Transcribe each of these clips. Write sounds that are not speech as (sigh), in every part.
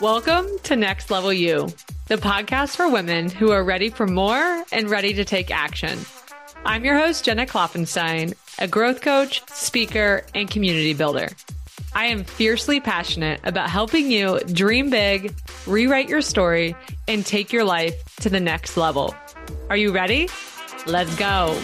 Welcome to Next Level You, the podcast for women who are ready for more and ready to take action. I'm your host, Jenna Klopfenstein, a growth coach, speaker, and community builder. I am fiercely passionate about helping you dream big, rewrite your story, and take your life to the next level. Are you ready? Let's go.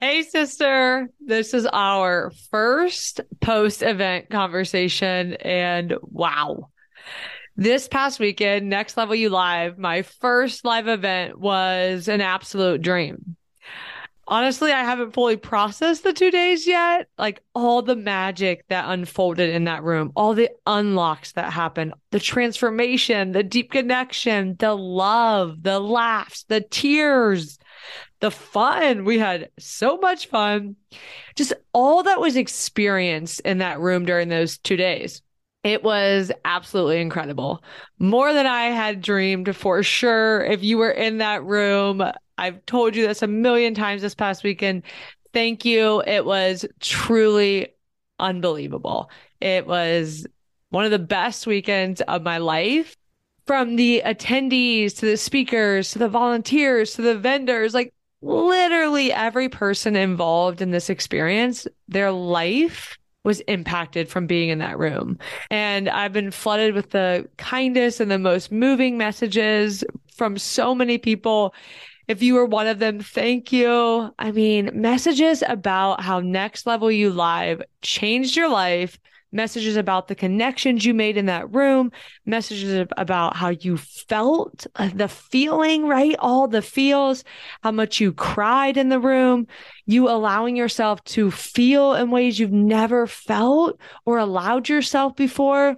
Hey, sister. This is our first post event conversation. And wow, this past weekend, Next Level You Live, my first live event was an absolute dream. Honestly, I haven't fully processed the two days yet. Like all the magic that unfolded in that room, all the unlocks that happened, the transformation, the deep connection, the love, the laughs, the tears the fun. We had so much fun. Just all that was experienced in that room during those two days. It was absolutely incredible. More than I had dreamed for sure. If you were in that room, I've told you this a million times this past weekend. Thank you. It was truly unbelievable. It was one of the best weekends of my life from the attendees to the speakers to the volunteers to the vendors. Like literally every person involved in this experience, their life was impacted from being in that room. And I've been flooded with the kindest and the most moving messages from so many people. If you were one of them, thank you. I mean, messages about how Next Level You Live changed your life messages about the connections you made in that room, messages about how you felt, uh, the feeling, right? All the feels, how much you cried in the room, you allowing yourself to feel in ways you've never felt or allowed yourself before.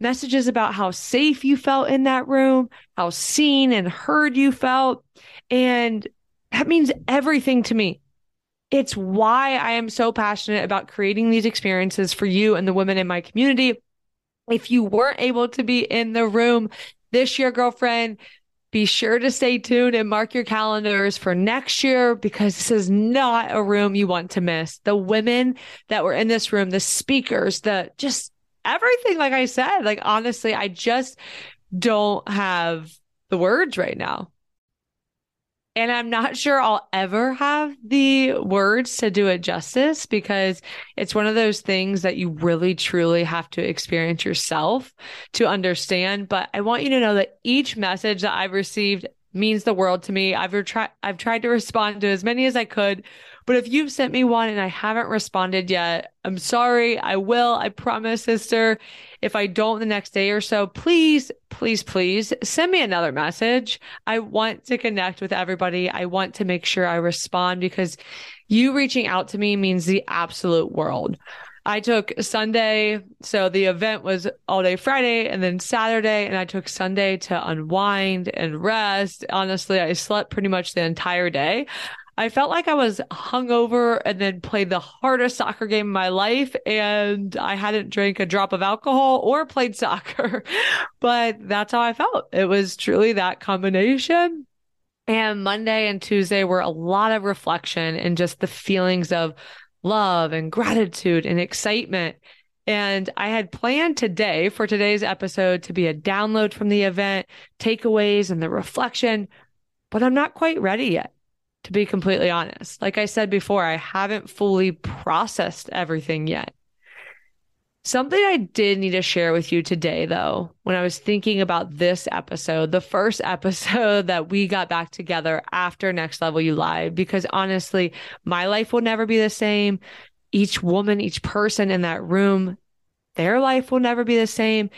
Messages about how safe you felt in that room, how seen and heard you felt. And that means everything to me. It's why I am so passionate about creating these experiences for you and the women in my community. If you weren't able to be in the room this year, girlfriend, be sure to stay tuned and mark your calendars for next year because this is not a room you want to miss. The women that were in this room, the speakers, the just everything, like I said, like honestly, I just don't have the words right now. And I'm not sure I'll ever have the words to do it justice because it's one of those things that you really truly have to experience yourself to understand. But I want you to know that each message that I've received means the world to me. I've tried I've tried to respond to as many as I could but if you've sent me one and I haven't responded yet, I'm sorry. I will. I promise, sister. If I don't the next day or so, please, please, please send me another message. I want to connect with everybody. I want to make sure I respond because you reaching out to me means the absolute world. I took Sunday. So the event was all day Friday and then Saturday. And I took Sunday to unwind and rest. Honestly, I slept pretty much the entire day. I felt like I was hungover and then played the hardest soccer game of my life. And I hadn't drank a drop of alcohol or played (laughs) soccer, but that's how I felt. It was truly that combination. And Monday and Tuesday were a lot of reflection and just the feelings of love and gratitude and excitement. And I had planned today for today's episode to be a download from the event, takeaways and the reflection, but I'm not quite ready yet to be completely honest. Like I said before, I haven't fully processed everything yet. Something I did need to share with you today, though, when I was thinking about this episode, the first (laughs) episode that we got back together after Next Level You Live, because honestly, my life will never be the same. Each woman, each person in that room, their life will never be the same.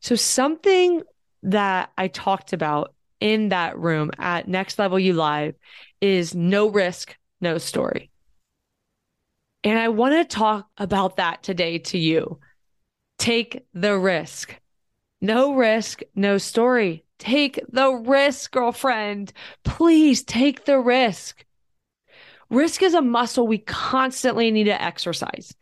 So, something that I talked about in that room at Next Level You Live is no risk, no story. And I want to talk about that today to you. Take the risk. No risk, no story. Take the risk, girlfriend. Please take the risk. Risk is a muscle we constantly need to exercise.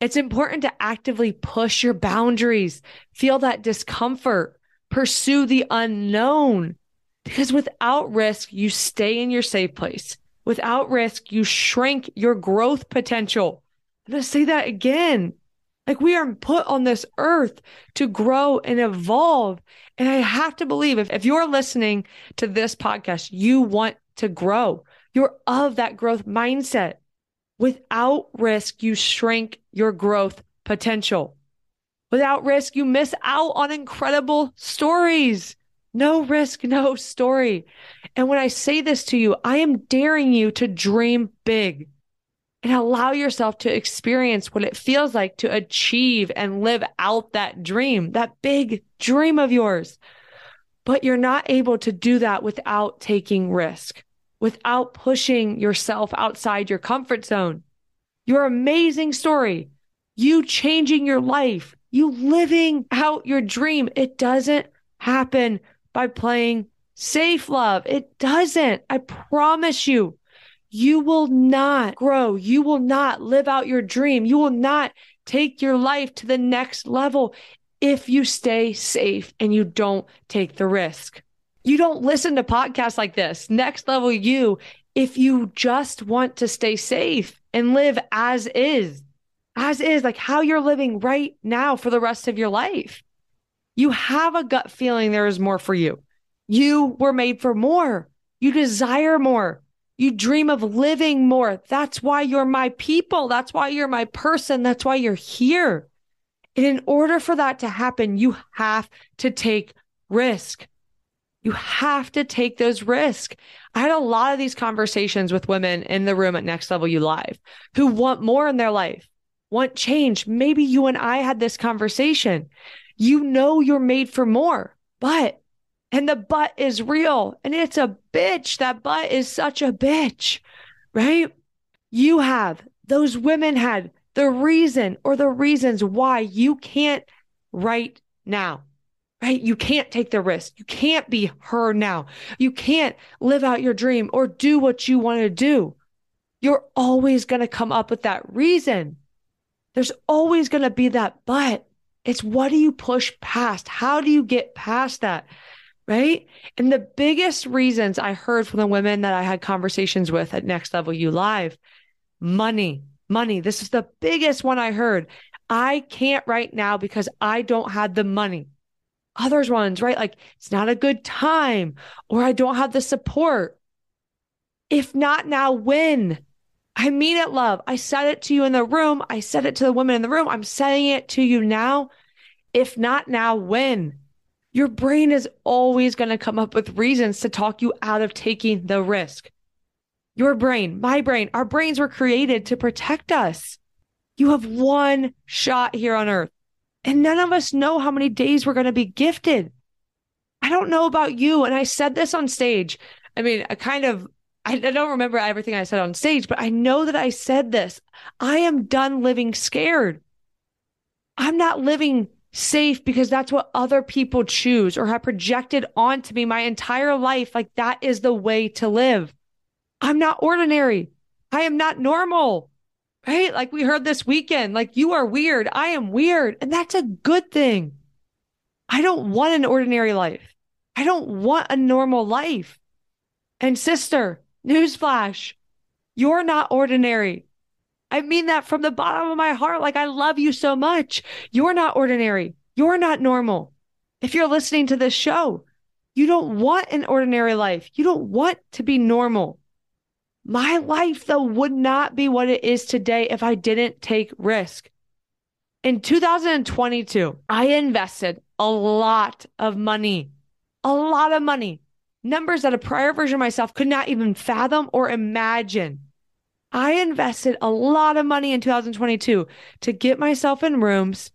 It's important to actively push your boundaries, feel that discomfort, pursue the unknown, because without risk, you stay in your safe place. Without risk, you shrink your growth potential. I'm going to say that again. Like we are put on this earth to grow and evolve. And I have to believe if, if you're listening to this podcast, you want to grow. You're of that growth mindset. Without risk, you shrink your growth potential. Without risk, you miss out on incredible stories. No risk, no story. And when I say this to you, I am daring you to dream big and allow yourself to experience what it feels like to achieve and live out that dream, that big dream of yours. But you're not able to do that without taking risk, without pushing yourself outside your comfort zone. Your amazing story, you changing your life, you living out your dream. It doesn't happen by playing safe love. It doesn't. I promise you you will not grow. You will not live out your dream. You will not take your life to the next level if you stay safe and you don't take the risk. You don't listen to podcasts like this, Next Level You, if you just want to stay safe and live as is, as is, like how you're living right now for the rest of your life. You have a gut feeling there is more for you. You were made for more. You desire more. You dream of living more. That's why you're my people. That's why you're my person. That's why you're here. And in order for that to happen, you have to take risk. You have to take those risks. I had a lot of these conversations with women in the room at Next Level You Live who want more in their life, want change. Maybe you and I had this conversation. You know you're made for more, but and the butt is real and it's a bitch. That butt is such a bitch, right? You have, those women had the reason or the reasons why you can't right now, right? You can't take the risk. You can't be her now. You can't live out your dream or do what you want to do. You're always going to come up with that reason. There's always going to be that but. It's what do you push past? How do you get past that? Right. And the biggest reasons I heard from the women that I had conversations with at Next Level You Live money, money. This is the biggest one I heard. I can't right now because I don't have the money. Others ones, right? Like it's not a good time or I don't have the support. If not now, when? I mean it, love. I said it to you in the room. I said it to the women in the room. I'm saying it to you now. If not now, when? Your brain is always going to come up with reasons to talk you out of taking the risk. Your brain, my brain, our brains were created to protect us. You have one shot here on earth, and none of us know how many days we're going to be gifted. I don't know about you. And I said this on stage. I mean, I kind of, I don't remember everything I said on stage, but I know that I said this. I am done living scared. I'm not living safe because that's what other people choose or have projected onto me my entire life. Like that is the way to live. I'm not ordinary. I am not normal. Right? Like we heard this weekend, like you are weird. I am weird. And that's a good thing. I don't want an ordinary life. I don't want a normal life. And sister, newsflash, you're not ordinary. I mean that from the bottom of my heart. Like, I love you so much. You're not ordinary. You're not normal. If you're listening to this show, you don't want an ordinary life. You don't want to be normal. My life, though, would not be what it is today if I didn't take risk. In 2022, I invested a lot of money, a lot of money, numbers that a prior version of myself could not even fathom or imagine I invested a lot of money in 2022 to get myself in rooms,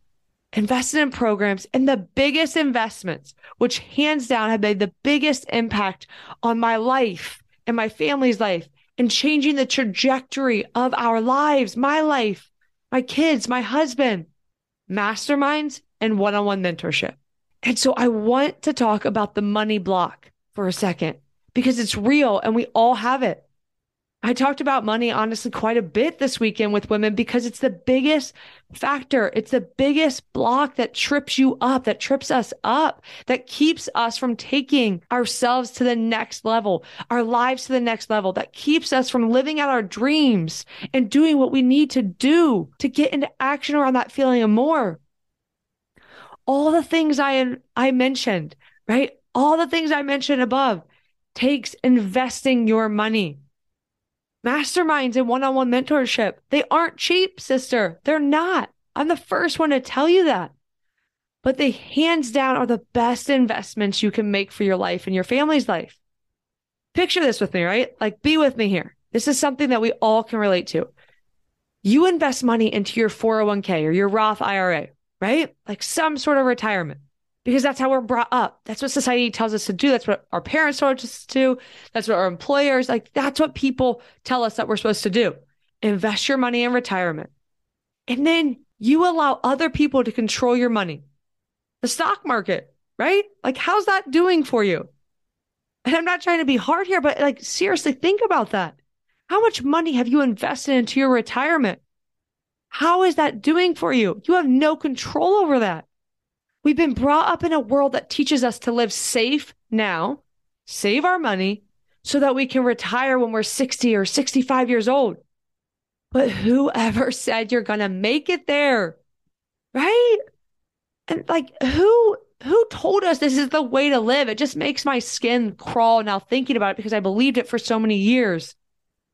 invested in programs, and the biggest investments, which hands down have made the biggest impact on my life and my family's life and changing the trajectory of our lives, my life, my kids, my husband, masterminds, and one on one mentorship. And so I want to talk about the money block for a second because it's real and we all have it. I talked about money honestly quite a bit this weekend with women because it's the biggest factor. It's the biggest block that trips you up, that trips us up, that keeps us from taking ourselves to the next level, our lives to the next level, that keeps us from living out our dreams and doing what we need to do to get into action around that feeling of more. All the things I, I mentioned, right? All the things I mentioned above takes investing your money masterminds and one on one mentorship. They aren't cheap, sister. They're not. I'm the first one to tell you that. But they hands down are the best investments you can make for your life and your family's life. Picture this with me, right? Like, be with me here. This is something that we all can relate to. You invest money into your 401k or your Roth IRA, right? Like some sort of retirement because that's how we're brought up. That's what society tells us to do. That's what our parents told us to do. That's what our employers like. That's what people tell us that we're supposed to do. Invest your money in retirement. And then you allow other people to control your money. The stock market, right? Like, how's that doing for you? And I'm not trying to be hard here, but like, seriously, think about that. How much money have you invested into your retirement? How is that doing for you? You have no control over that. We've been brought up in a world that teaches us to live safe now, save our money so that we can retire when we're 60 or 65 years old. But whoever (laughs) said you're going to make it there? Right? And like who who told us this is the way to live? It just makes my skin crawl now thinking about it because I believed it for so many years.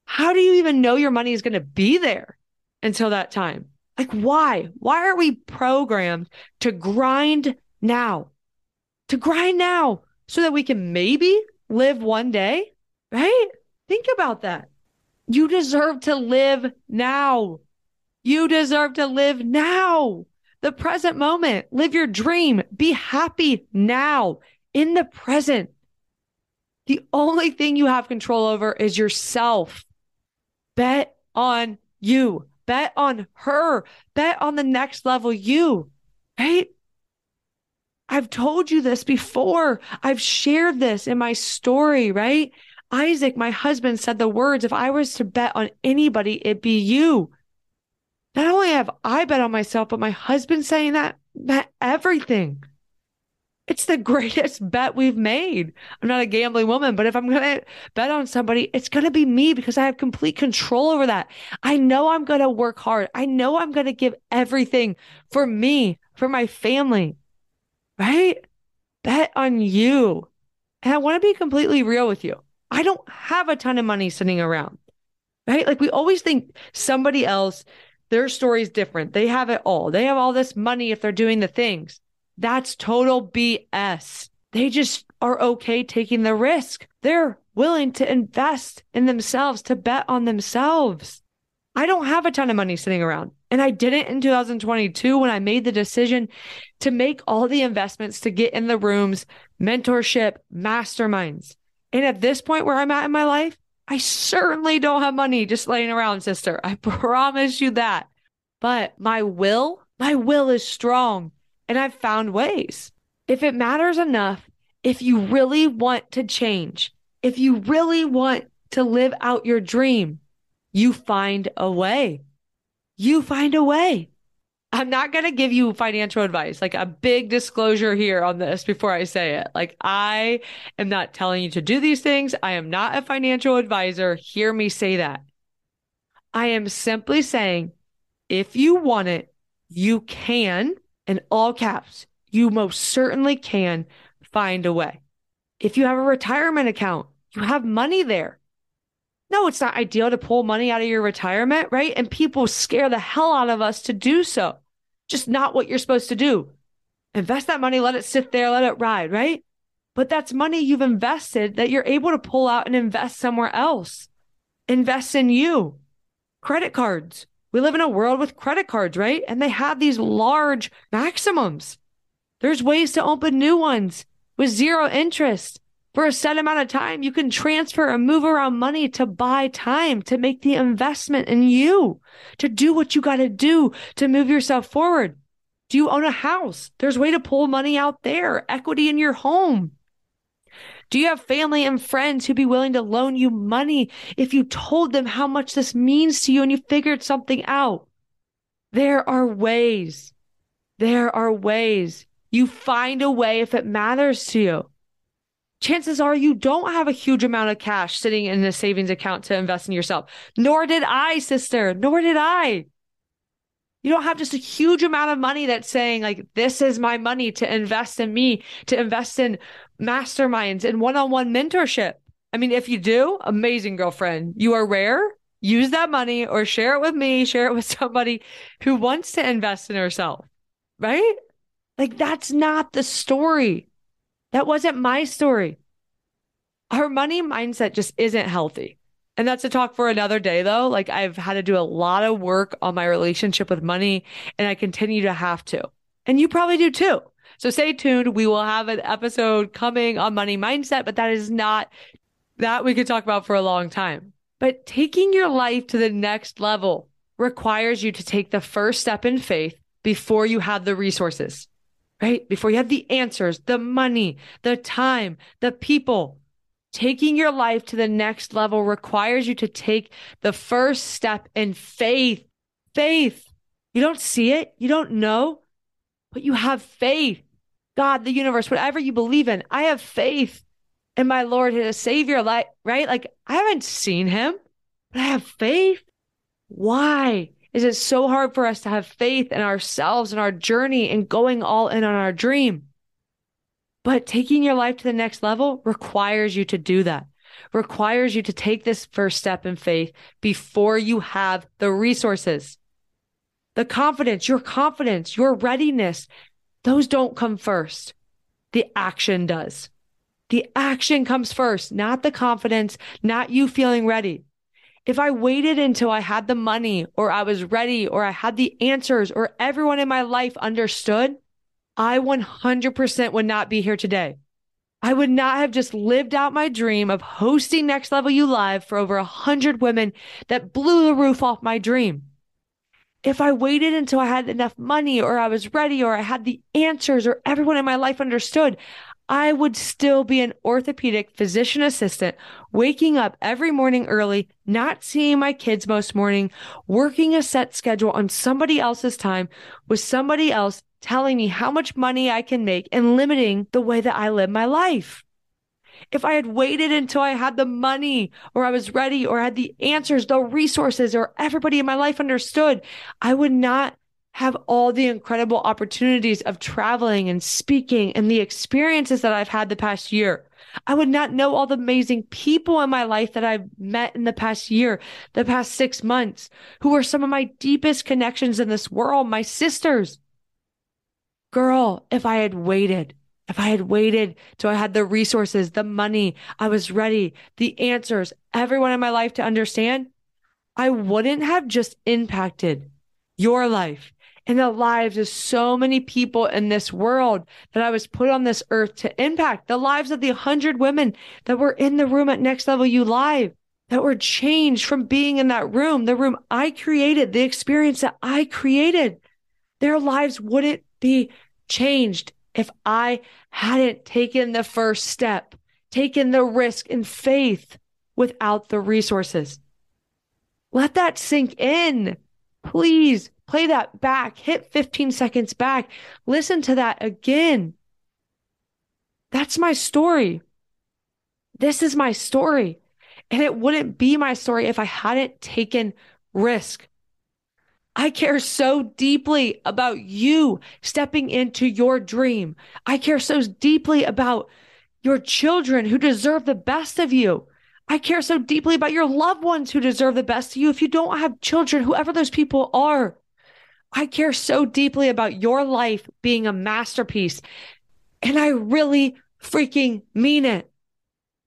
How do you even know your money is going to be there until that time? Like, why? Why are we programmed to grind now? To grind now so that we can maybe live one day, right? Think about that. You deserve to live now. You deserve to live now. The present moment. Live your dream. Be happy now in the present. The only thing you have control over is yourself. Bet on you. Bet on her. Bet on the next level you, right? I've told you this before. I've shared this in my story, right? Isaac, my husband, said the words if I was to bet on anybody, it'd be you. Not only have I bet on myself, but my husband saying that meant everything. It's the greatest (laughs) bet we've made. I'm not a gambling woman, but if I'm going to bet on somebody, it's going to be me because I have complete control over that. I know I'm going to work hard. I know I'm going to give everything for me, for my family, right? Bet on you. And I want to be completely real with you. I don't have a ton of money sitting around, right? Like we always think somebody else, their story is different. They have it all. They have all this money if they're doing the things. That's total BS. They just are okay taking the risk. They're willing to invest in themselves, to bet on themselves. I don't have a ton of money sitting around. And I didn't in 2022 when I made the decision to make all the investments to get in the rooms, mentorship, masterminds. And at this point where I'm at in my life, I certainly don't have money just laying around, sister. I (laughs) promise you that. But my will, my will is strong and I've found ways. If it matters enough, if you really want to change, if you really want to live out your dream, you find a way. You find a way. I'm not going to give you financial advice, like a big disclosure here on this before I say it. Like, I am not telling you to do these things. I am not a financial advisor. Hear me say that. I am simply saying if you want it, you can in all caps, you most certainly can find a way. If you have a retirement account, you have money there. No, it's not ideal to pull money out of your retirement, right? And people scare the hell out of us to do so. Just not what you're supposed to do. Invest that money, let it sit there, let it ride, right? But that's money you've invested that you're able to pull out and invest somewhere else. Invest in you. Credit cards, we live in a world with credit cards, right? And they have these large maximums. There's ways to open new ones with zero interest. For a set amount of time, you can transfer and move around money to buy time, to make the investment in you, to do what you got to do to move yourself forward. Do you own a house? There's way to pull money out there, equity in your home. Do you have family and friends who'd be willing to loan you money if you told them how much this means to you and you figured something out? There are ways. There are ways. You find a way if it matters to you. Chances are you don't have a huge amount of cash sitting in a savings account to invest in yourself. Nor did I, sister. Nor did I. You don't have just a huge amount of money that's saying, like, this is my money to invest in me, to invest in masterminds and one on one mentorship. I mean, if you do, amazing girlfriend. You are rare. Use that money or share it with me, share it with (laughs) somebody who wants to invest in herself, right? Like, that's not the story. That wasn't my story. Our money mindset just isn't healthy. And that's a talk for another day, though. Like, I've had to do a lot of work on my relationship with money, and I continue to have to. And you probably do too. So stay tuned. We will have an episode coming on money mindset, but that is not that we could talk about for a long time. But taking your life to the next level requires you to take the first step in faith before you have the resources right? Before you have the answers, the money, the time, the people. Taking your life to the next level requires you to take the first step in faith. Faith. You don't see it, you don't know, but you have faith. God, the universe, whatever you believe in, I have faith in my Lord to save your life, right? Like I haven't seen him, but I have faith. Why? is it so hard for us to have faith in ourselves and our journey and going all in on our dream. But taking your life to the next level requires you to do that, requires you to take this first step in faith before you have the resources. The confidence, your confidence, your readiness, those don't come first. The action does. The action comes first, not the confidence, not you feeling ready. If I waited until I had the money or I was ready or I had the answers or everyone in my life understood, I 100% would not be here today. I would not have just lived out my dream of hosting Next Level You Live for over a hundred women that blew the roof off my dream. If I waited until I had enough money or I was ready or I had the answers or everyone in my life understood, I would still be an orthopedic physician assistant, waking up every morning early, not seeing my kids most morning, working a set schedule on somebody else's time with somebody else telling me how much money I can make and limiting the way that I live my life. If I had waited until I had the money or I was ready or had the answers, the resources, or everybody in my life understood, I would not have all the incredible opportunities of traveling and speaking and the experiences that I've had the past year. I would not know all the amazing people in my life that I've met in the past year, the past six months, who are some of my deepest connections in this world, my sisters. Girl, if I had waited, if I had waited till I had the resources, the money, I was ready, the answers, everyone in my life to understand, I wouldn't have just impacted your life and the lives of so many people in this world that I was put on this earth to impact the lives of the hundred women that were in the room at Next Level You Live that were changed from being in that room, the room I created, the experience that I created. Their lives wouldn't be changed if I hadn't taken the first step, taken the risk and faith without the resources. Let that sink in. Please Play that back, hit 15 seconds back, listen to that again. That's my story. This is my story. And it wouldn't be my story if I hadn't taken risk. I care so deeply about you stepping into your dream. I care so deeply about your children who deserve the best of you. I care so deeply about your loved ones who deserve the best of you. If you don't have children, whoever those people are, I care so deeply about your life being a masterpiece. And I really freaking mean it.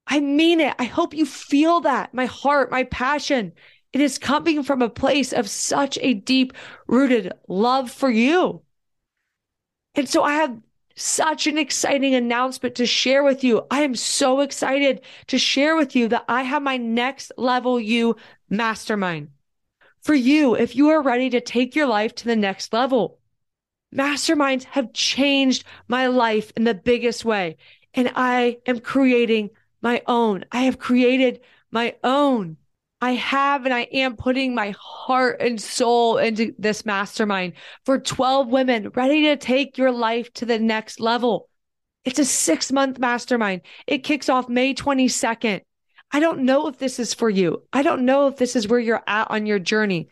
I mean it. I hope you feel that. My heart, my passion. It is coming from a place of such a deep rooted love for you. And so I have such an exciting announcement to share with you. I am so excited to share with you that I have my next level you mastermind for you if you are ready to take your life to the next level. Masterminds have changed my life in the biggest way. and I am creating my own. I have created my own. I have and I am putting my heart and soul into this mastermind for 12 women ready to take your life to the next level. It's a six month mastermind. It kicks off May 22nd. I don't know if this is for you. I don't know if this is where you're at on your journey,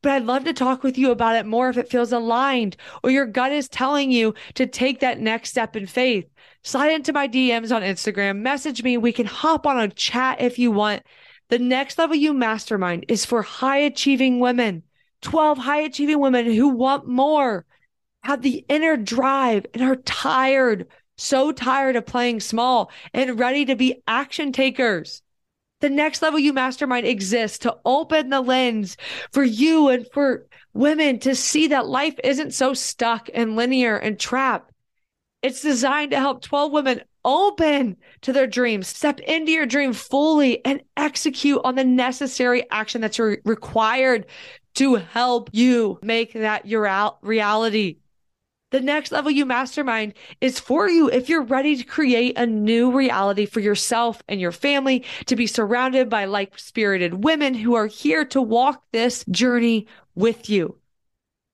but I'd love to talk with you about it more if it feels aligned or your gut is telling you to take that next step in faith. Slide into my DMs on Instagram, message me. We can hop on a chat if you want. The next level you mastermind is for high achieving women, 12 high achieving women who want more, have the inner drive and are tired, so tired of playing small and ready to be action takers. The next level you mastermind exists to open the lens for you and for women to see that life isn't so stuck and linear and trapped. It's designed to help 12 women open to their dreams, step into your dream fully, and execute on the necessary action that's re- required to help you make that your reality. The next level you mastermind is for you if you're ready to create a new reality for yourself and your family, to be surrounded by like spirited women who are here to walk this journey with you,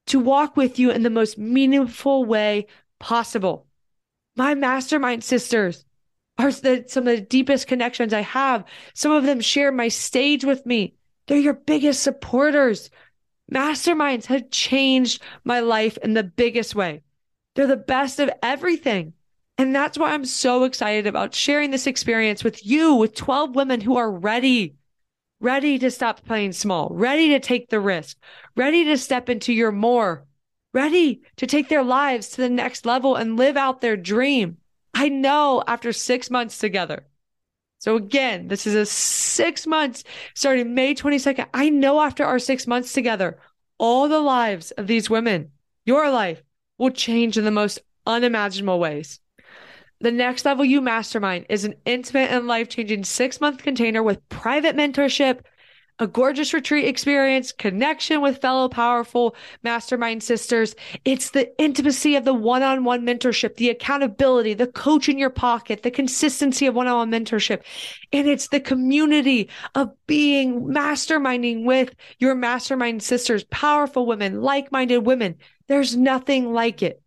to walk with you in the most meaningful way possible. My mastermind sisters are the, some of the deepest connections I have. Some of them share my stage with me. They're your biggest supporters. Masterminds have changed my life in the biggest way. They're the best of everything. And that's why I'm so excited about sharing this experience with you, with 12 women who are ready, ready to stop playing small, ready to take the risk, ready to step into your more, ready to take their lives to the next level and live out their dream. I know after six months together. So again, this is a six months starting May 22nd. I know after our six months together, all the lives of these women, your life will change in the most unimaginable ways. The next level you mastermind is an intimate and life changing six month container with private mentorship, a gorgeous retreat experience, connection with fellow powerful mastermind sisters. It's the intimacy of the one on one mentorship, the accountability, the coach in your pocket, the consistency of one on one mentorship. And it's the community of being masterminding with your mastermind sisters, powerful women, like minded women. There's nothing like it.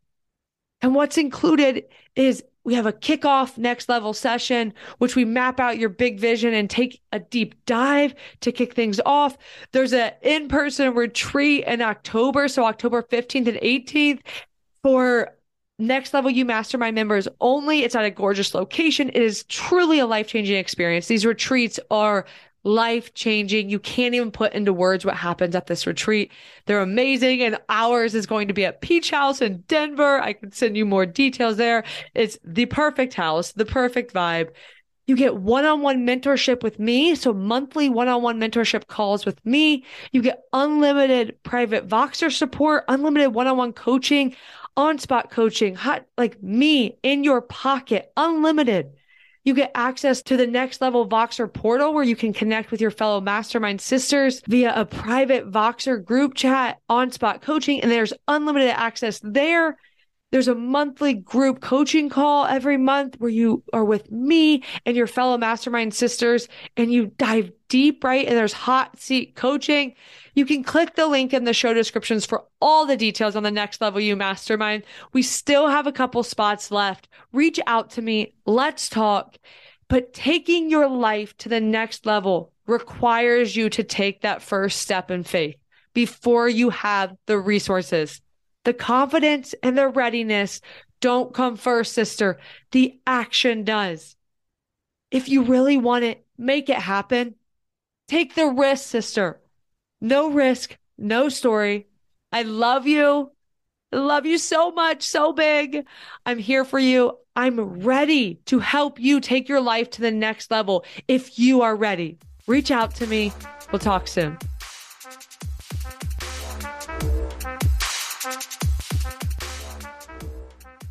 And what's included is we have a kickoff next level session, which we map out your big vision and take a deep dive to kick things off. There's an in person retreat in October. So October 15th and 18th for next level you mastermind members only. It's at a gorgeous location. It is truly a life changing experience. These retreats are life changing. You can't even put into words what happens at this retreat. They're amazing. And ours is going to be at Peach House in Denver. I can send you more details there. It's the perfect house, the perfect vibe. You get one on one mentorship with me. So monthly one on one mentorship calls with me. You get unlimited private Voxer support, unlimited one on one coaching, on spot coaching, hot, like me in your pocket, unlimited. You get access to the next level Voxer portal where you can connect with your fellow mastermind sisters via a private Voxer group chat on spot coaching. And there's unlimited access there. There's a monthly group coaching call every month where you are with me and your fellow mastermind sisters and you dive deep, right? And there's hot seat coaching. You can click the link in the show descriptions for all the details on the next level you mastermind. We still have a couple spots left. Reach out to me. Let's talk. But taking your life to the next level requires you to take that first step in faith before you have the resources. The confidence and the readiness don't come first, sister. The action does. If you really want it, make it happen. Take the risk, sister. No risk, no story. I love you. I love you so much, so big. I'm here for you. I'm ready to help you take your life to the next level if you are ready. Reach out to me. We'll talk soon.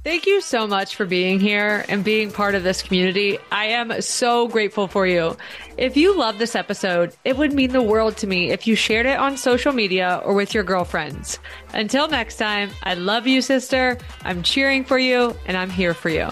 Thank you so much for being here and being part of this community. I am so grateful for you. If you love this episode, it would mean the world to me if you shared it on social media or with your girlfriends. Until next time, I love you, sister. I'm cheering for you and I'm here for you.